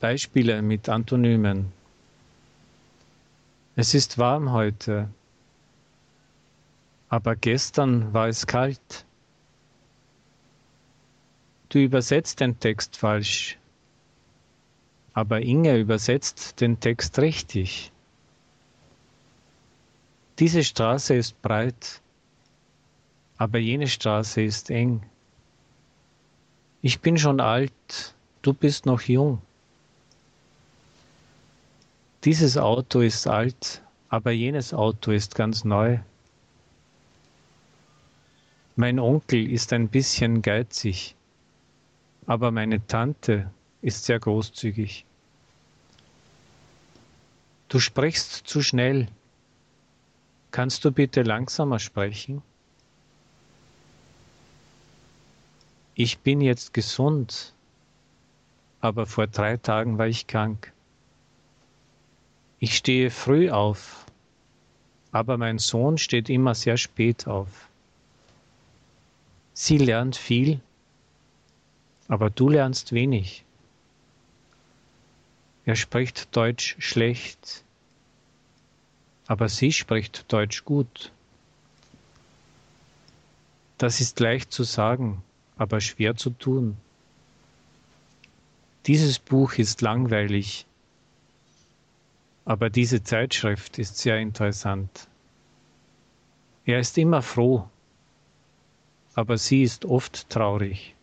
Beispiele mit Antonymen. Es ist warm heute, aber gestern war es kalt. Du übersetzt den Text falsch, aber Inge übersetzt den Text richtig. Diese Straße ist breit, aber jene Straße ist eng. Ich bin schon alt, du bist noch jung. Dieses Auto ist alt, aber jenes Auto ist ganz neu. Mein Onkel ist ein bisschen geizig, aber meine Tante ist sehr großzügig. Du sprichst zu schnell. Kannst du bitte langsamer sprechen? Ich bin jetzt gesund, aber vor drei Tagen war ich krank. Ich stehe früh auf, aber mein Sohn steht immer sehr spät auf. Sie lernt viel, aber du lernst wenig. Er spricht Deutsch schlecht, aber sie spricht Deutsch gut. Das ist leicht zu sagen, aber schwer zu tun. Dieses Buch ist langweilig, aber diese Zeitschrift ist sehr interessant. Er ist immer froh, aber sie ist oft traurig.